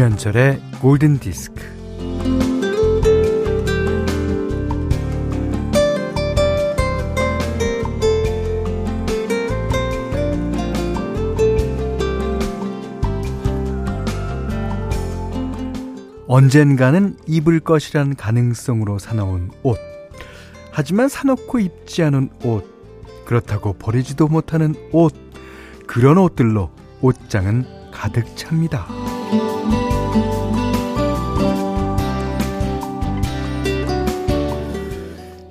김현철의 골든 디스크. 언젠가는 입을 것이란 가능성으로 사놓은 옷. 하지만 사놓고 입지 않은 옷. 그렇다고 버리지도 못하는 옷. 그런 옷들로 옷장은 가득 찹니다.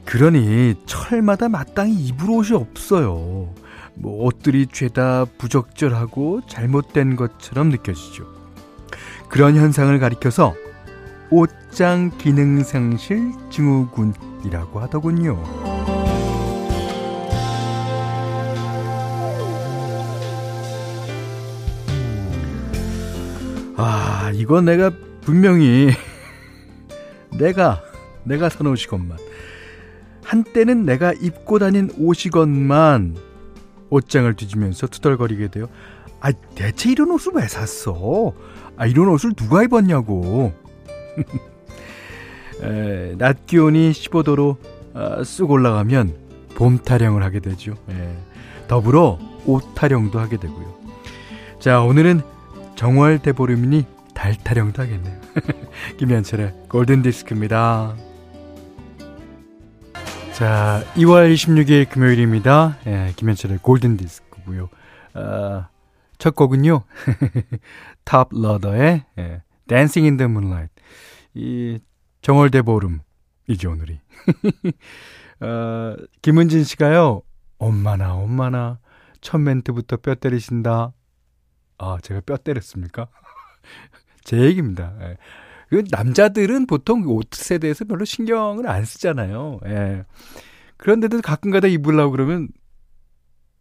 그러니 철마다 마땅히 입을 옷이 없어요. 뭐 옷들이 죄다 부적절하고 잘못된 것처럼 느껴지죠. 그런 현상을 가리켜서 옷장 기능상실 증후군이라고 하더군요. 아, 이건 내가 분명히 내가 내가 사놓은 옷이건만 한때는 내가 입고 다닌 옷이건만 옷장을 뒤지면서 투덜거리게 돼요. 아, 대체 이런 옷을 왜 샀어? 아, 이런 옷을 누가 입었냐고. 에, 낮 기온이 15도로 아, 쑥 올라가면 봄 타령을 하게 되죠. 에, 더불어 옷 타령도 하게 되고요. 자, 오늘은 정월 대보름이니 달 타령도 하겠네요. 김현철의 골든 디스크입니다. 자, 2월 26일 금요일입니다. 예, 김현철의 골든 디스크고요. 어, 첫 곡은요. Toploader의 예, Dancing in the Moonlight. 이 정월 대보름이죠, 오늘이. 어, 김은진 씨가요. 엄마나 엄마나 첫 멘트부터 뼈 때리신다. 아, 제가 뼈 때렸습니까? 제 얘기입니다. 예. 그 남자들은 보통 옷에 대해서 별로 신경을 안 쓰잖아요. 예. 그런데도 가끔가다 입으려고 그러면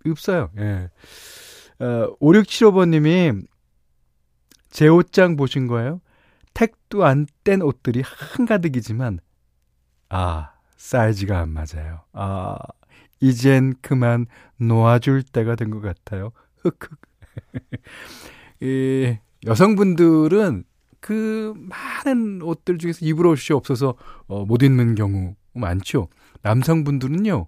없어요. 예. 어, 5675번님이 제 옷장 보신 거예요? 택도 안 뗀 옷들이 한가득이지만, 아, 사이즈가 안 맞아요. 아, 이젠 그만 놓아줄 때가 된 것 같아요. 흑흑. 이, 여성분들은 그 많은 옷들 중에서 입을 옷이 없어서 어, 못 입는 경우 많죠. 남성분들은요.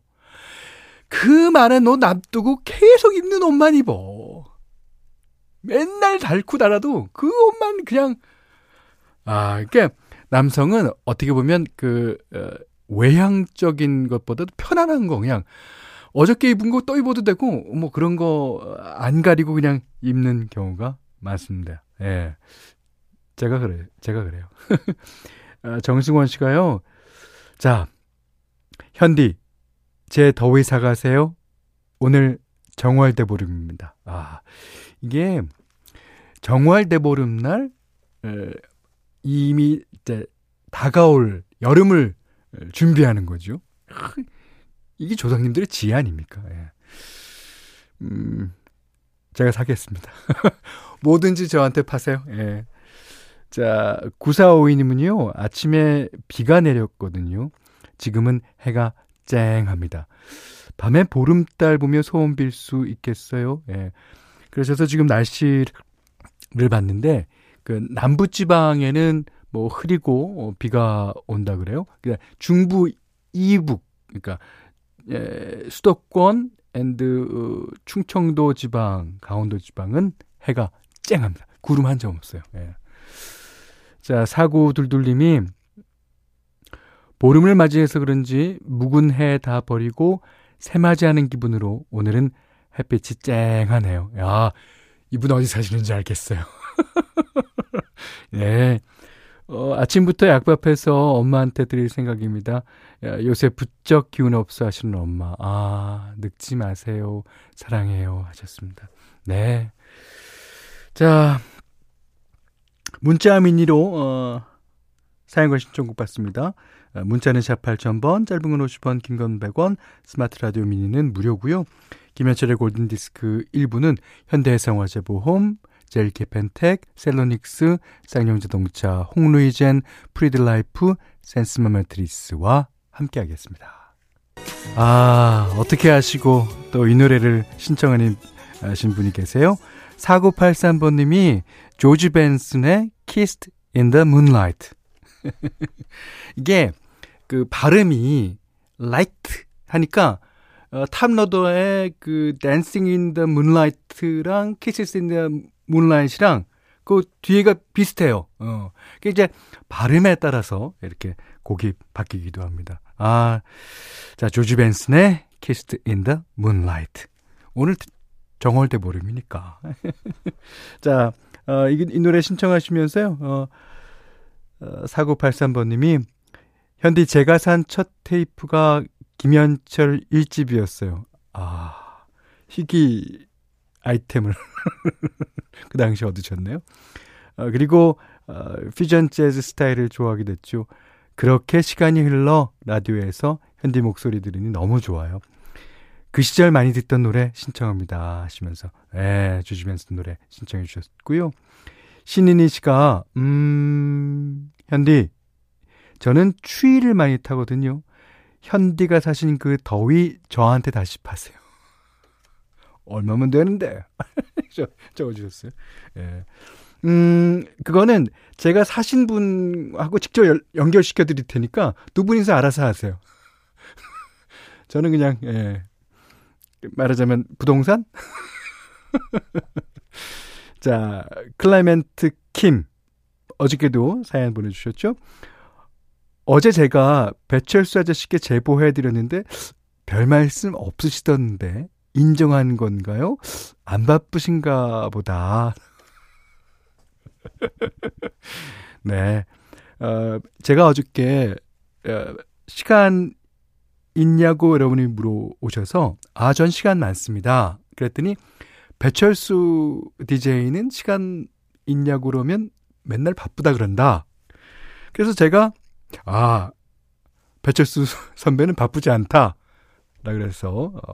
그 많은 옷 놔두고 계속 입는 옷만 입어. 맨날 닳고 달아도 그 옷만 그냥 아, 그러니까 남성은 어떻게 보면 그 어, 외향적인 것보다도 편안한 거 그냥 어저께 입은 거 또 입어도 되고 뭐 그런 거 안 가리고 그냥 입는 경우가 많습니다. 예. 제가 그래요. 제가 그래요. 아, 정승원 씨가요. 자, 현디, 제 더위 사가세요. 오늘 정월대보름입니다. 아, 이게 정월대보름 날 에, 이미 이제 다가올 여름을 준비하는 거죠. 이게 조상님들의 지혜 아닙니까? 예. 음, 제가 사겠습니다. 뭐든지 저한테 파세요. 예. 자, 9452님은요, 아침에 비가 내렸거든요. 지금은 해가 쨍합니다. 밤에 보름달 보며 소원 빌 수 있겠어요? 예. 그래서 지금 날씨를 봤는데, 그 남부지방에는 뭐 흐리고 어, 비가 온다 그래요. 그러니까 중부 이북, 그러니까 예, 수도권 and 어, 충청도 지방, 강원도 지방은 해가 쨍합니다. 구름 한 점 없어요. 예. 자, 사구둘둘님이 보름을 맞이해서 그런지 묵은 해 다 버리고 새맞이하는 기분으로 오늘은 햇빛이 쨍하네요. 야, 이분 어디 사시는지 알겠어요. 예. 어, 아침부터 약밥해서 엄마한테 드릴 생각입니다. 야, 요새 부쩍 기운 없어 하시는 엄마. 아, 늙지 마세요. 사랑해요. 하셨습니다. 네. 자, 문자 미니로, 어, 사용과 신청곡 받습니다. 어, 문자는 샵 8000번, 짧은 건 50원, 긴 건 100원, 스마트 라디오 미니는 무료고요 김현철의 골든디스크 1부는 현대해상화재보험, 제일 케펜텍, 셀로닉스, 쌍용자동차, 홍루이젠, 프리드라이프, 센스맘 매트리스와 함께하겠습니다. 아, 어떻게 하시고 또 이 노래를 신청하신 분이 계세요? 4983번님이 조지 벤슨의 Kissed in the Moonlight. 이게 그 발음이 light 하니까 어, 탑러더의 그 Dancing in the Moonlight랑 Kisses in the Moonlight이랑 그 뒤에가 비슷해요. 어. 그 이제 발음에 따라서 이렇게 곡이 바뀌기도 합니다. 아, 자 조지 벤슨의 Kissed in the Moonlight. 오늘 정월대 보름이니까. 자, 어, 이, 이 노래 신청하시면서요. 어, 어, 4983번님이 현디 제가 산 첫 테이프가 김현철 1집이었어요. 아, 희귀 아이템을 그 당시 얻으셨네요. 어, 그리고 어, 퓨전 재즈 스타일을 좋아하게 됐죠. 그렇게 시간이 흘러 라디오에서 현디 목소리 들으니 너무 좋아요. 그 시절 많이 듣던 노래 신청합니다 하시면서 예, 주시면서 노래 신청해 주셨고요. 신인희 씨가 음 현디 저는 추위를 많이 타거든요. 현디가 사신 그 더위 저한테 다시 파세요. 얼마면 되는데? 적어주셨어요. 예. 음, 그거는 제가 사신 분하고 직접 연결시켜 드릴 테니까 두 분이서 알아서 하세요. 저는 그냥, 예. 말하자면 부동산? 자, 클라이멘트 킴. 어저께도 사연 보내주셨죠? 어제 제가 배철수 아저씨께 제보해드렸는데 별 말씀 없으시던데 인정한 건가요? 안 바쁘신가 보다. 네. 어, 제가 어저께 어, 시간 있냐고 여러분이 물어오셔서 아, 전 시간 많습니다. 그랬더니 배철수 DJ는 시간 있냐고 그러면 맨날 바쁘다 그런다. 그래서 제가 아, 배철수 선배는 바쁘지 않다. 라 그래서 어,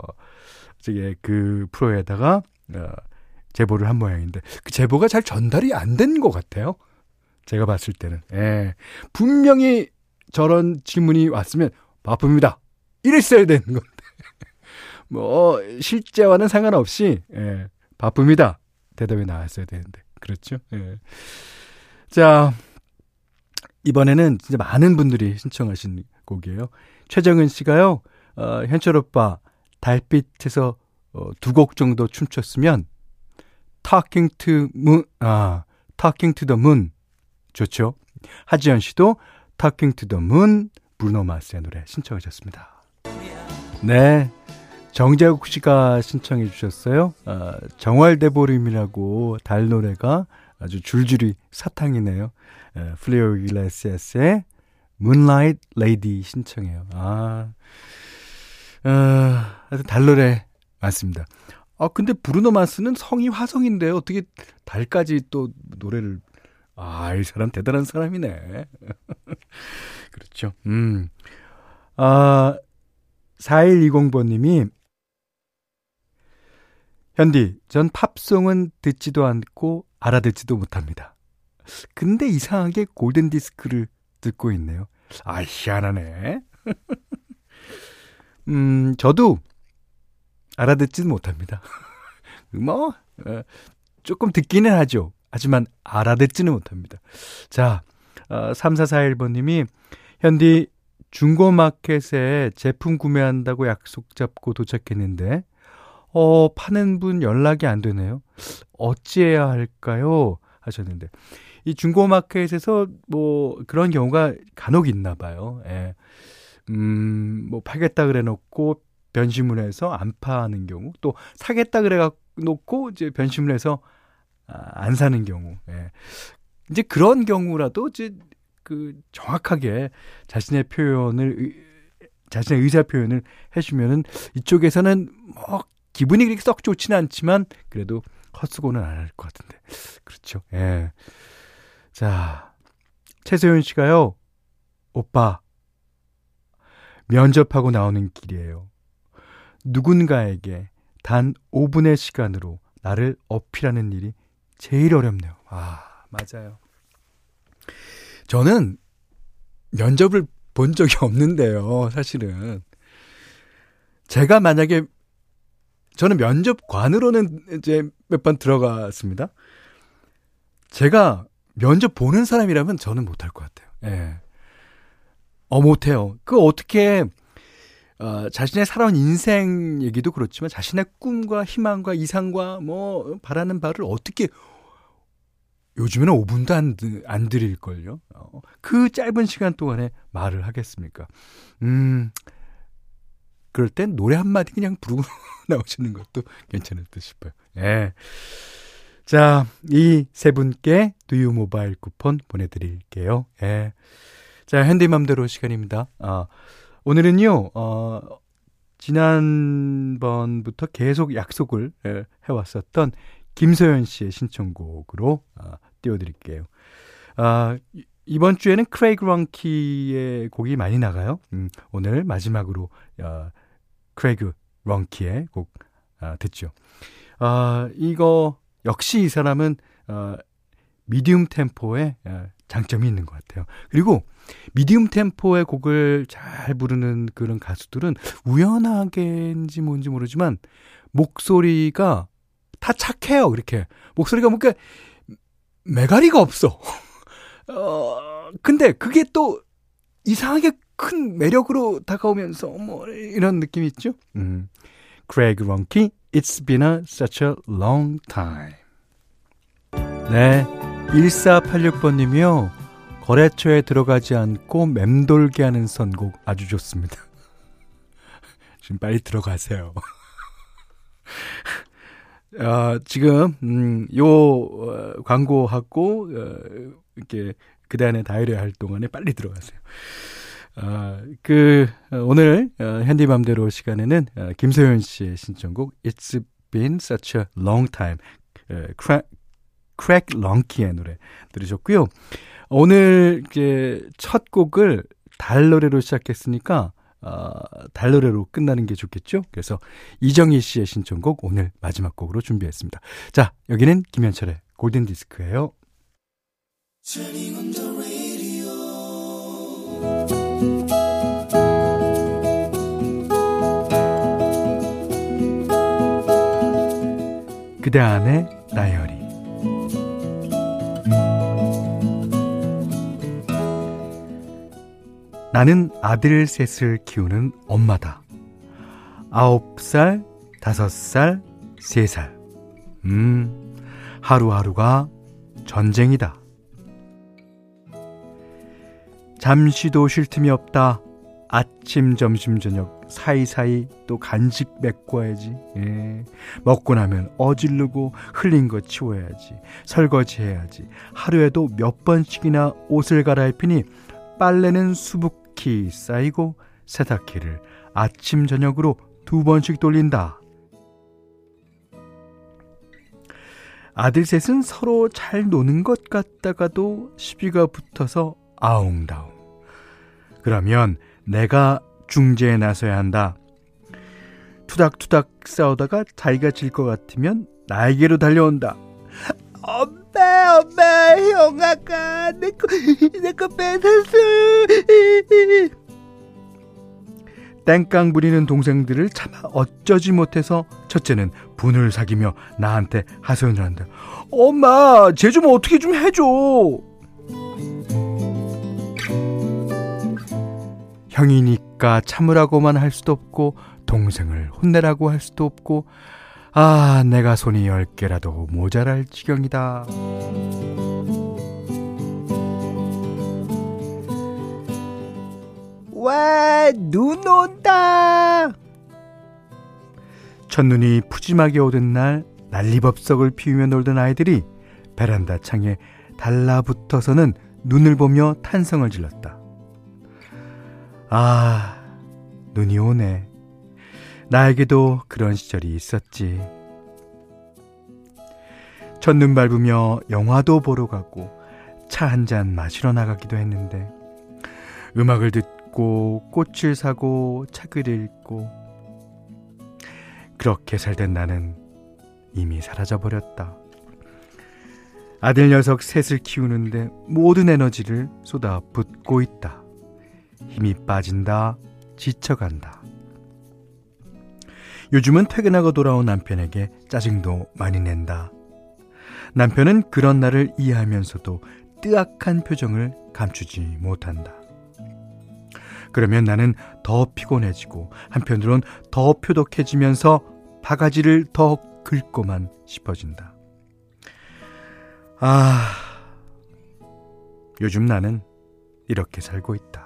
저게 그 프로에다가 어, 제보를 한 모양인데 그 제보가 잘 전달이 안 된 것 같아요. 제가 봤을 때는 예. 분명히 저런 질문이 왔으면 바쁩니다. 이랬어야 되는 건데 뭐 실제와는 상관없이 예, 바쁩니다. 대답이 나왔어야 되는데 그렇죠. 예. 자 이번에는 진짜 많은 분들이 신청하신 곡이에요. 최정은 씨가요, 어, 현철 오빠, 달빛에서 어, 두 곡 정도 춤췄으면, Talking to Moon, 아, Talking to the Moon. 좋죠. 하지연 씨도 Talking to the Moon, 브루노 마스의 노래 신청하셨습니다. 네. 정재욱 씨가 신청해 주셨어요. 어, 정월대보림이라고 달 노래가 아주 줄줄이 사탕이네요. 플리오 이글레시아스의 Moonlight Lady 신청해요. 아, 어, 하여튼 달 노래 맞습니다. 아, 근데 브루노 마스는 성이 화성인데 어떻게 달까지 또 노래를, 아, 이 사람 대단한 사람이네. 그렇죠. 음. 아, 4120번님이, 현디, 전 팝송은 듣지도 않고 알아듣지도 못합니다. 근데 이상하게 골든 디스크를 듣고 있네요. 아, 희한하네. 음, 저도 알아듣지는 못합니다. 뭐, 어, 조금 듣기는 하죠. 하지만 알아듣지는 못합니다. 자, 어, 3441번님이, 현디 중고마켓에 제품 구매한다고 약속 잡고 도착했는데, 어, 파는 분 연락이 안 되네요. 어찌해야 할까요? 하셨는데. 이 중고마켓에서 뭐 그런 경우가 간혹 있나 봐요. 예. 음, 뭐 팔겠다 그래 놓고 변심을 해서 안 파는 경우, 또 사겠다 그래 놓고 이제 변심을 해서 아, 안 사는 경우. 예. 이제 그런 경우라도 이제 그 정확하게 자신의 표현을 자신의 의사 표현을 해주면은 이쪽에서는 뭐 기분이 그렇게 썩 좋지는 않지만 그래도 헛수고는 안 할 것 같은데 그렇죠. 예. 자, 최소연 씨가요, 오빠, 면접하고 나오는 길이에요. 누군가에게 단 5분의 시간으로 나를 어필하는 일이 제일 어렵네요. 아, 맞아요. 저는 면접을 본 적이 없는데요, 사실은. 제가 만약에, 저는 면접관으로는 이제 몇 번 들어갔습니다. 제가 면접 보는 사람이라면 저는 못할 것 같아요. 예. 어, 못해요. 그 어떻게, 어, 자신의 살아온 인생 얘기도 그렇지만 자신의 꿈과 희망과 이상과 뭐, 바라는 바를 어떻게 요즘에는 5분도 안, 안 드릴걸요. 어, 그 짧은 시간 동안에 말을 하겠습니까? 음, 그럴 땐 노래 한마디 그냥 부르고 나오시는 것도 괜찮을 듯 싶어요. 예. 자, 이 세 분께 두유 모바일 쿠폰 보내드릴게요. 예. 자, 현대맘대로 시간입니다. 아, 오늘은요, 어, 지난번부터 계속 약속을 예, 해왔었던 김소연 씨의 신청곡으로 아, 띄워드릴게요. 아, 이번 주에는 크레이그 런키의 곡이 많이 나가요. 음, 오늘 마지막으로 아, 크레이그 런키의 곡 아, 듣죠. 아, 이거 역시 이 사람은 아, 미디움 템포의 아, 장점이 있는 것 같아요. 그리고 미디움 템포의 곡을 잘 부르는 그런 가수들은 우연하게인지 뭔지 모르지만 목소리가 다 착해요. 그렇게 목소리가 뭔가 메가리가 없어. 어, 근데 그게 또 이상하게 큰 매력으로 다가오면서 뭐 이런 느낌이 있죠. 음. Craig Ronky, It's been a, such a long time. 네. 1486번님이요. 거래처에 들어가지 않고 맴돌게 하는 선곡 아주 좋습니다. 지금 빨리 들어가세요. 어, 지금 음, 요 어, 광고하고 어, 이렇게 그다음에 다이어리 할 동안에 빨리 들어가세요. 어, 그 어, 오늘 어, 현디맘대로 시간에는 어, 김소연 씨의 신청곡 It's Been Such a Long Time 어, Craig Craig Ruhnke의 노래 들으셨고요. 오늘 이제 첫 곡을 달 노래로 시작했으니까 어, 달 노래로 끝나는 게 좋겠죠? 그래서 이정희 씨의 신청곡 오늘 마지막 곡으로 준비했습니다. 자, 여기는 김현철의 골든 디스크예요. 그대 안의 다이 나는 아들 셋을 키우는 엄마다. 아홉 살, 다섯 살, 세 살. 음, 하루하루가 전쟁이다. 잠시도 쉴 틈이 없다. 아침, 점심, 저녁 사이사이 또 간식 메꿔야지. 예. 먹고 나면 어질르고 흘린 거 치워야지. 설거지 해야지. 하루에도 몇 번씩이나 옷을 갈아입히니 빨래는 수북 수북히 쌓이고 세탁기를 아침 저녁으로 두 번씩 돌린다. 아들 셋은 서로 잘 노는 것 같다가도 시비가 붙어서 아웅다웅. 그러면 내가 중재에 나서야 한다. 투닥투닥 싸우다가 자기가 질 것 같으면 나에게로 달려온다. 엄 마, 엄마, 형아가 내 거, 내 거 뺏었어. 땡깡 부리는 동생들을 차마 어쩌지 못해서 첫째는 분을 사귀며 나한테 하소연을 한다. 엄마, 쟤 좀 어떻게 좀 해줘. 형이니까 참으라고만 할 수도 없고 동생을 혼내라고 할 수도 없고 아, 내가 손이 열 개라도 모자랄 지경이다. 와, 눈 온다! 첫눈이 푸짐하게 오던 날 난리법석을 피우며 놀던 아이들이 베란다 창에 달라붙어서는 눈을 보며 탄성을 질렀다. 아, 눈이 오네. 나에게도 그런 시절이 있었지. 첫눈 밟으며 영화도 보러 가고 차 한 잔 마시러 나가기도 했는데 음악을 듣고 꽃을 사고 책을 읽고 그렇게 살던 나는 이미 사라져 버렸다. 아들 녀석 셋을 키우는데 모든 에너지를 쏟아 붓고 있다. 힘이 빠진다. 지쳐간다. 요즘은 퇴근하고 돌아온 남편에게 짜증도 많이 낸다. 남편은 그런 나를 이해하면서도 뜨악한 표정을 감추지 못한다. 그러면 나는 더 피곤해지고 한편으론 더 표독해지면서 바가지를 더 긁고만 싶어진다. 아, 요즘 나는 이렇게 살고 있다.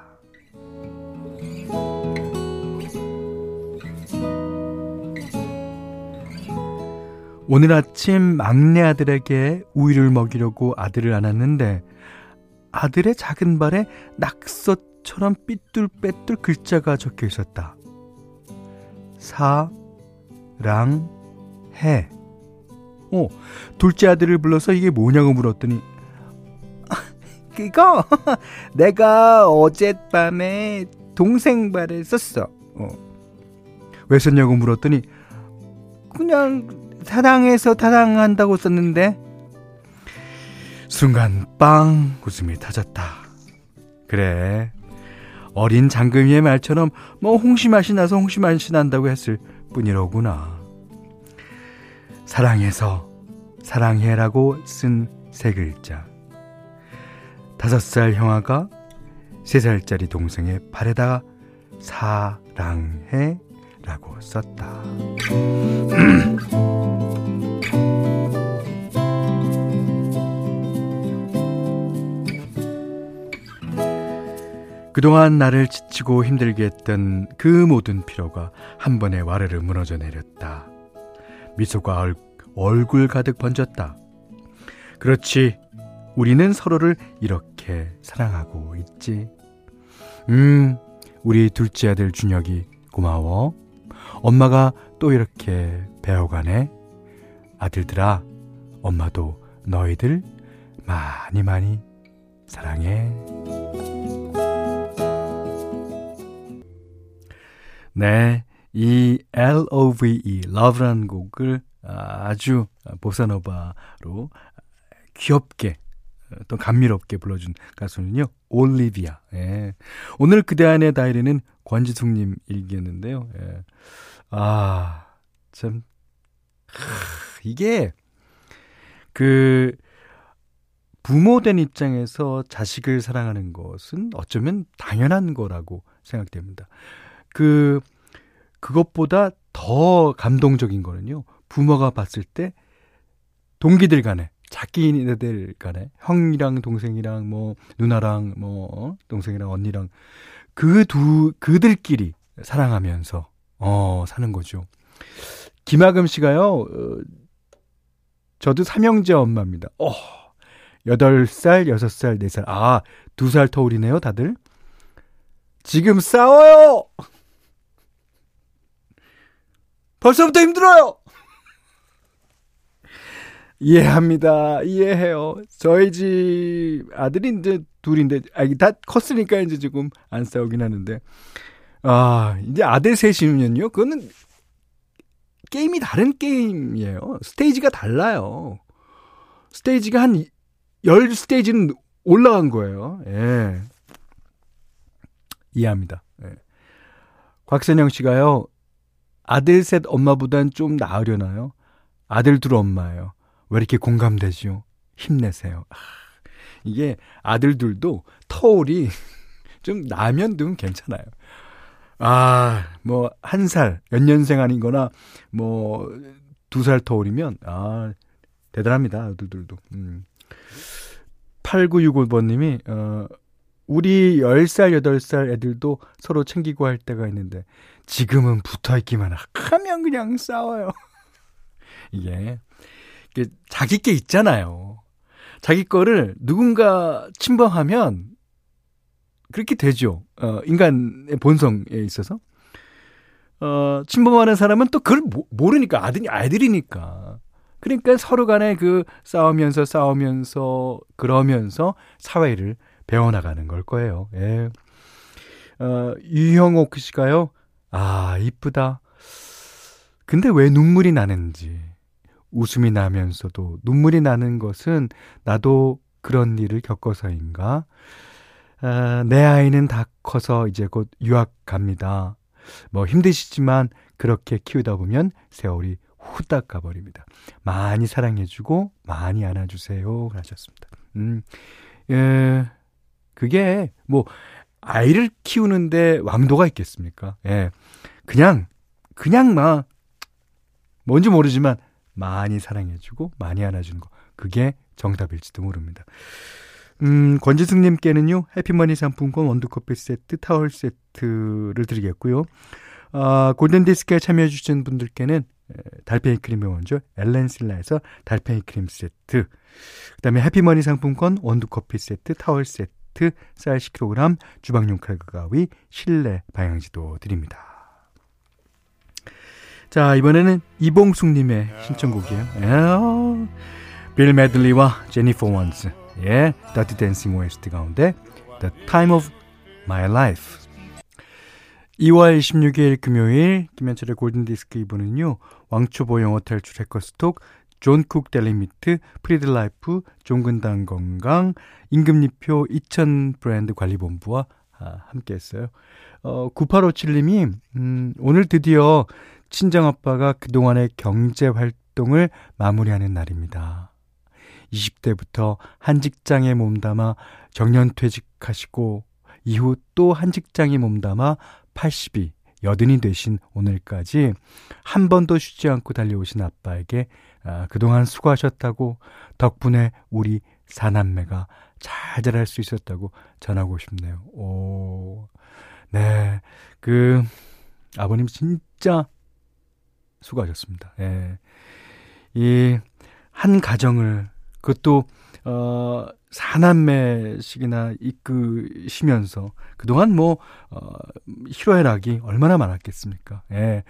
오늘 아침 막내 아들에게 우유를 먹이려고 아들을 안았는데 아들의 작은 발에 낙서처럼 삐뚤빼뚤 글자가 적혀 있었다. 사, 랑, 해. 어, 둘째 아들을 불러서 이게 뭐냐고 물었더니, 그거 내가 어젯밤에 동생 발에 썼어. 어. 왜 썼냐고 물었더니, 그냥 사랑해서 사랑한다고 썼는데, 순간 빵 웃음이 터졌다. 그래. 어린 장금이의 말처럼 뭐 홍시 맛이 나서 홍시 맛이 난다고 했을 뿐이로구나. 사랑해서 사랑해라고 쓴 세 글자. 다섯 살 형아가 세 살짜리 동생의 발에다 사랑해 라고 썼다. 그동안 나를 지치고 힘들게 했던 그 모든 피로가 한 번에 와르르 무너져 내렸다. 미소가 얼, 얼굴 가득 번졌다. 그렇지. 우리는 서로를 이렇게 사랑하고 있지. 음, 우리 둘째 아들 준혁이 고마워. 엄마가 또 이렇게 배워가네. 아들들아, 엄마도 너희들 많이 많이 사랑해. 네. 이 L-O-V-E, Love라는 곡을 아주 보사노바로 귀엽게 또 감미롭게 불러준 가수는요, 올리비아. 예. 오늘 그대 안의 다이리는 권지숙님 일기였는데요. 예. 아, 참, 하, 이게, 그, 부모된 입장에서 자식을 사랑하는 것은 어쩌면 당연한 거라고 생각됩니다. 그, 그것보다 더 감동적인 거는요. 부모가 봤을 때 동기들 간에 자기네들 간에 형이랑 동생이랑 뭐 누나랑 뭐 어, 동생이랑 언니랑 그 두 그들끼리 사랑하면서 어 사는 거죠. 김아금 씨가요. 어, 저도 삼형제 엄마입니다. 어. 8살, 6살, 4살. 아, 2살 터울이네요, 다들. 지금 싸워요! 벌써부터 힘들어요! 이해합니다. 이해해요. 저희 집 아들이 이제 둘인데, 아, 다 컸으니까 이제 조금 안 싸우긴 하는데, 아, 이제 아들 셋이면요. 그거는 게임이 다른 게임이에요. 스테이지가 달라요. 스테이지가 한 10스테이지는 올라간 거예요. 예. 이해합니다. 예. 곽선영 씨가요, 아들 셋 엄마보단 좀 나으려나요? 아들 둘 엄마예요. 왜 이렇게 공감되지요? 힘내세요. 아, 이게 아들들도 터울이 좀 나면 좀 괜찮아요. 아, 뭐, 한 살, 연년생 아닌거나, 뭐, 두 살 터울이면, 아, 대단합니다, 아들들도. 음. 8965번님이, 어, 우리 10살, 8살 애들도 서로 챙기고 할 때가 있는데, 지금은 붙어 있기만 하면 그냥 싸워요. 이게, 이게 자기 게 있잖아요. 자기 거를 누군가 침범하면 그렇게 되죠. 어, 인간의 본성에 있어서. 어, 침범하는 사람은 또 그걸 모, 르니까 아들이, 아들이니까. 그러니까 서로 간에 그 싸우면서 싸우면서 그러면서 사회를 배워나가는 걸 거예요. 예. 어, 유형옥 씨가요. 아, 이쁘다. 근데 왜 눈물이 나는지. 웃음이 나면서도 눈물이 나는 것은 나도 그런 일을 겪어서인가? 아, 내 아이는 다 커서 이제 곧 유학 갑니다. 뭐 힘드시지만 그렇게 키우다 보면 세월이 후딱 가버립니다. 많이 사랑해주고 많이 안아주세요. 하셨습니다. 음, 예, 그게 뭐 아이를 키우는데 왕도가 있겠습니까? 예. 그냥 그냥 막 뭔지 모르지만 많이 사랑해주고 많이 안아주는 거 그게 정답일지도 모릅니다. 음, 권지승님께는요, 해피머니 상품권 원두커피 세트, 타월 세트를 드리겠고요. 아, 골든디스크에 참여해주신 분들께는 달팽이 크림의 원조 엘렌실라에서 달팽이 크림 세트, 그 다음에 해피머니 상품권 원두커피 세트, 타월 세트, 쌀 10kg, 주방용 칼과 가위, 실내 방향제도 드립니다. 자, 이번에는 이봉숙님의 신청곡이에요. 빌 메들리와 제니퍼 원스. 예, Dirty Dancing OST 가운데 The Time of My Life 2월 26일 금요일 김현철의 골든디스크 2부는요 왕초보 영어 탈출 해커스톡 존쿡 델리미트 프리드라이프 종근당 건강 임금리표 2000 브랜드 관리본부와 아, 함께 했어요. 어, 9857님이 음, 오늘 드디어 친정아빠가 그동안의 경제 활동을 마무리하는 날입니다. 20대부터 한 직장에 몸담아 정년퇴직하시고 이후 또 한 직장에 몸담아 80이 여든이 되신 오늘까지 한 번도 쉬지 않고 달려오신 아빠에게 아, 그동안 수고하셨다고 덕분에 우리 사남매가 잘 자랄 수 있었다고 전하고 싶네요. 오, 네. 그, 아버님 진짜 수고하셨습니다. 예. 이, 한 가정을 그것도 어 사남매식이나 이끄시면서 그동안 뭐 어, 희로애락이 얼마나 많았겠습니까? 예.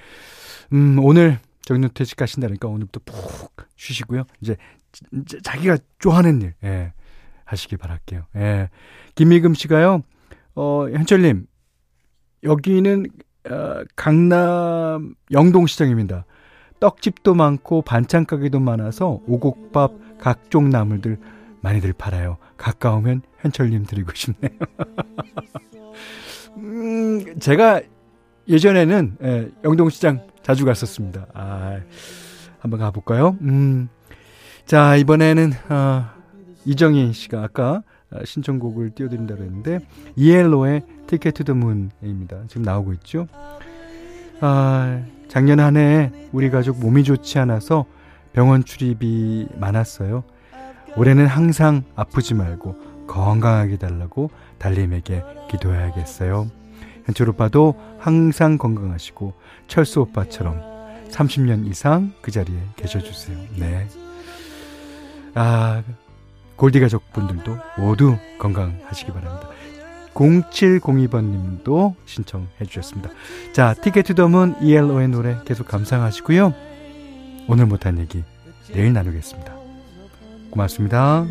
음, 오늘 정년퇴직 가신다니까 오늘부터 푹 쉬시고요. 이제, 자기가 좋아하는 일 예. 하시길 바랄게요. 예. 김미금 씨가요. 어, 현철님 여기는 어, 강남 영동시장입니다. 떡집도 많고 반찬 가게도 많아서 오곡밥 각종 나물들 많이들 팔아요. 가까우면 현철님 드리고 싶네요. 음, 제가 예전에는 예, 영동시장 자주 갔었습니다. 아, 한번 가볼까요? 음, 자 이번에는 어, 이정희 씨가 아까 신청곡을 띄워드린다고 했는데 ELO의 Ticket to the Moon입니다. 지금 나오고 있죠. 아, 작년 한 해 우리 가족 몸이 좋지 않아서 병원 출입이 많았어요. 올해는 항상 아프지 말고 건강하게 달라고 달님에게 기도해야겠어요. 현철 오빠도 항상 건강하시고 철수 오빠처럼 30년 이상 그 자리에 계셔주세요. 네. 아, 골디 가족분들도 모두 건강하시기 바랍니다. 0702번 님도 신청해 주셨습니다. 자, Ticket to the Moon ELO의 노래 계속 감상하시고요. 오늘 못한 얘기 내일 나누겠습니다. 고맙습니다.